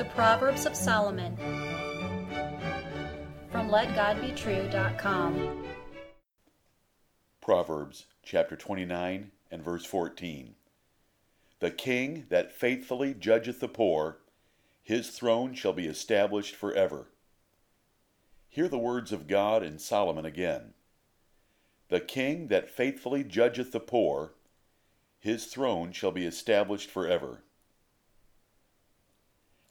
The Proverbs of Solomon from LetGodBetrue.com. Proverbs chapter 29 and verse 14. The king that faithfully judgeth the poor, his throne shall be established forever. Hear the words of God in Solomon again. The king that faithfully judgeth the poor, his throne shall be established forever.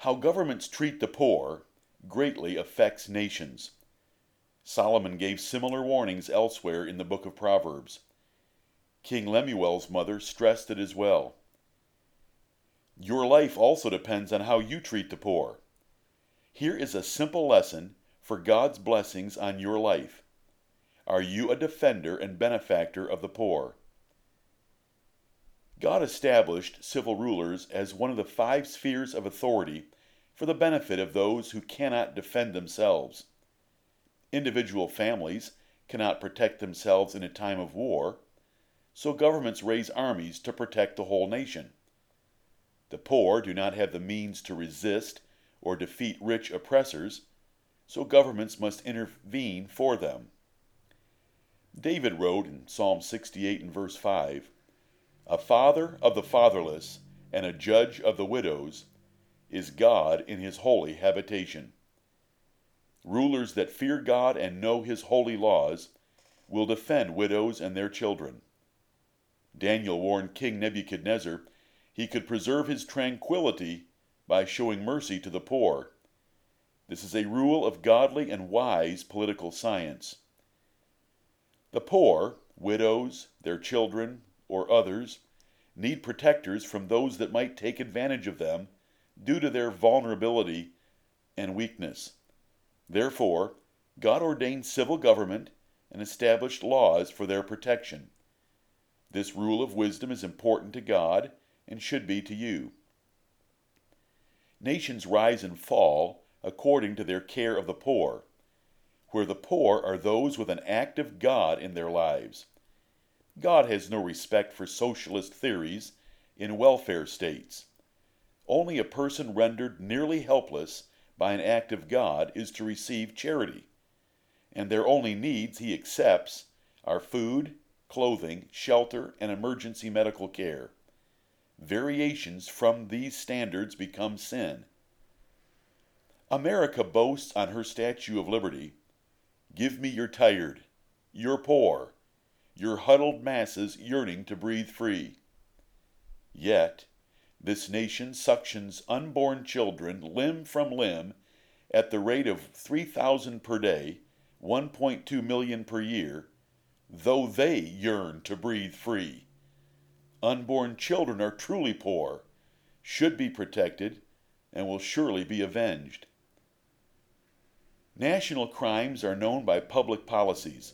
How governments treat the poor greatly affects nations. Solomon gave similar warnings elsewhere in the book of Proverbs. King Lemuel's mother stressed it as well. Your life also depends on how you treat the poor. Here is a simple lesson for God's blessings on your life. Are you a defender and benefactor of the poor? God established civil rulers as one of the five spheres of authority for the benefit of those who cannot defend themselves. Individual families cannot protect themselves in a time of war, so governments raise armies to protect the whole nation. The poor do not have the means to resist or defeat rich oppressors, so governments must intervene for them. David wrote in Psalm 68 and verse 5 A father of the fatherless and a judge of the widows is God in his holy habitation. Rulers that fear God and know his holy laws will defend widows and their children. Daniel warned King Nebuchadnezzar he could preserve his tranquility by showing mercy to the poor. This is a rule of godly and wise political science. The poor, widows, their children, or others, need protectors from those that might take advantage of them due to their vulnerability and weakness. Therefore, God ordained civil government and established laws for their protection. This rule of wisdom is important to God and should be to you. Nations rise and fall according to their care of the poor where the poor are those with an active God in their lives. God has no respect for socialist theories in welfare states. Only a person rendered nearly helpless by an act of God is to receive charity, and their only needs he accepts are food, clothing, shelter, and emergency medical care. Variations from these standards become sin. America boasts on her Statue of Liberty Give me your tired, your poor, your huddled masses yearning to breathe free. Yet, this nation suctions unborn children limb from limb at the rate of 3,000 per day, 1.2 million per year, though they yearn to breathe free. Unborn children are truly poor, should be protected, and will surely be avenged. National crimes are known by public policies,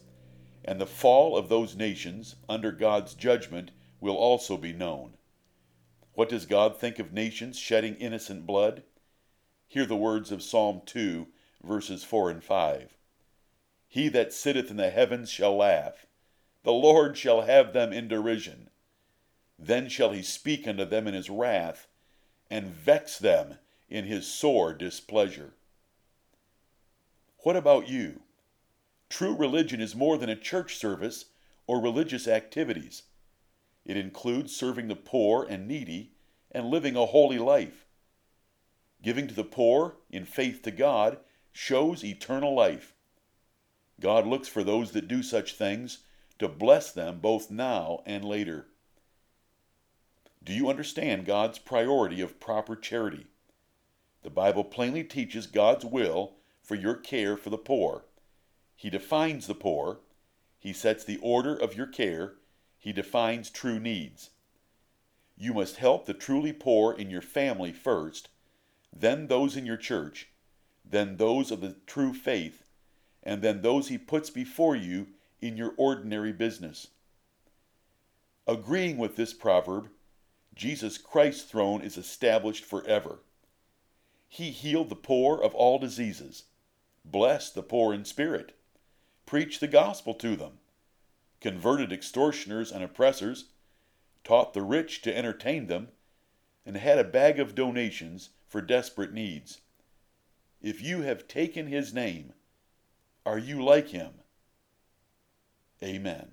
and the fall of those nations under God's judgment will also be known. What does God think of nations shedding innocent blood? Hear the words of Psalm 2, verses 4 and 5. He that sitteth in the heavens shall laugh, the Lord shall have them in derision. Then shall he speak unto them in his wrath, and vex them in his sore displeasure. What about you? True religion is more than a church service or religious activities. It includes serving the poor and needy and living a holy life. Giving to the poor in faith to God shows eternal life. God looks for those that do such things to bless them both now and later. Do you understand God's priority of proper charity? The Bible plainly teaches God's will for your care for the poor. He defines the poor. He sets the order of your care. He defines true needs. You must help the truly poor in your family first, then those in your church, then those of the true faith, and then those he puts before you in your ordinary business. Agreeing with this proverb, Jesus Christ's throne is established forever. He healed the poor of all diseases blessed the poor in spirit, preached the gospel to them, converted extortioners and oppressors, taught the rich to entertain them, and had a bag of donations for desperate needs. If you have taken his name, are you like him? Amen.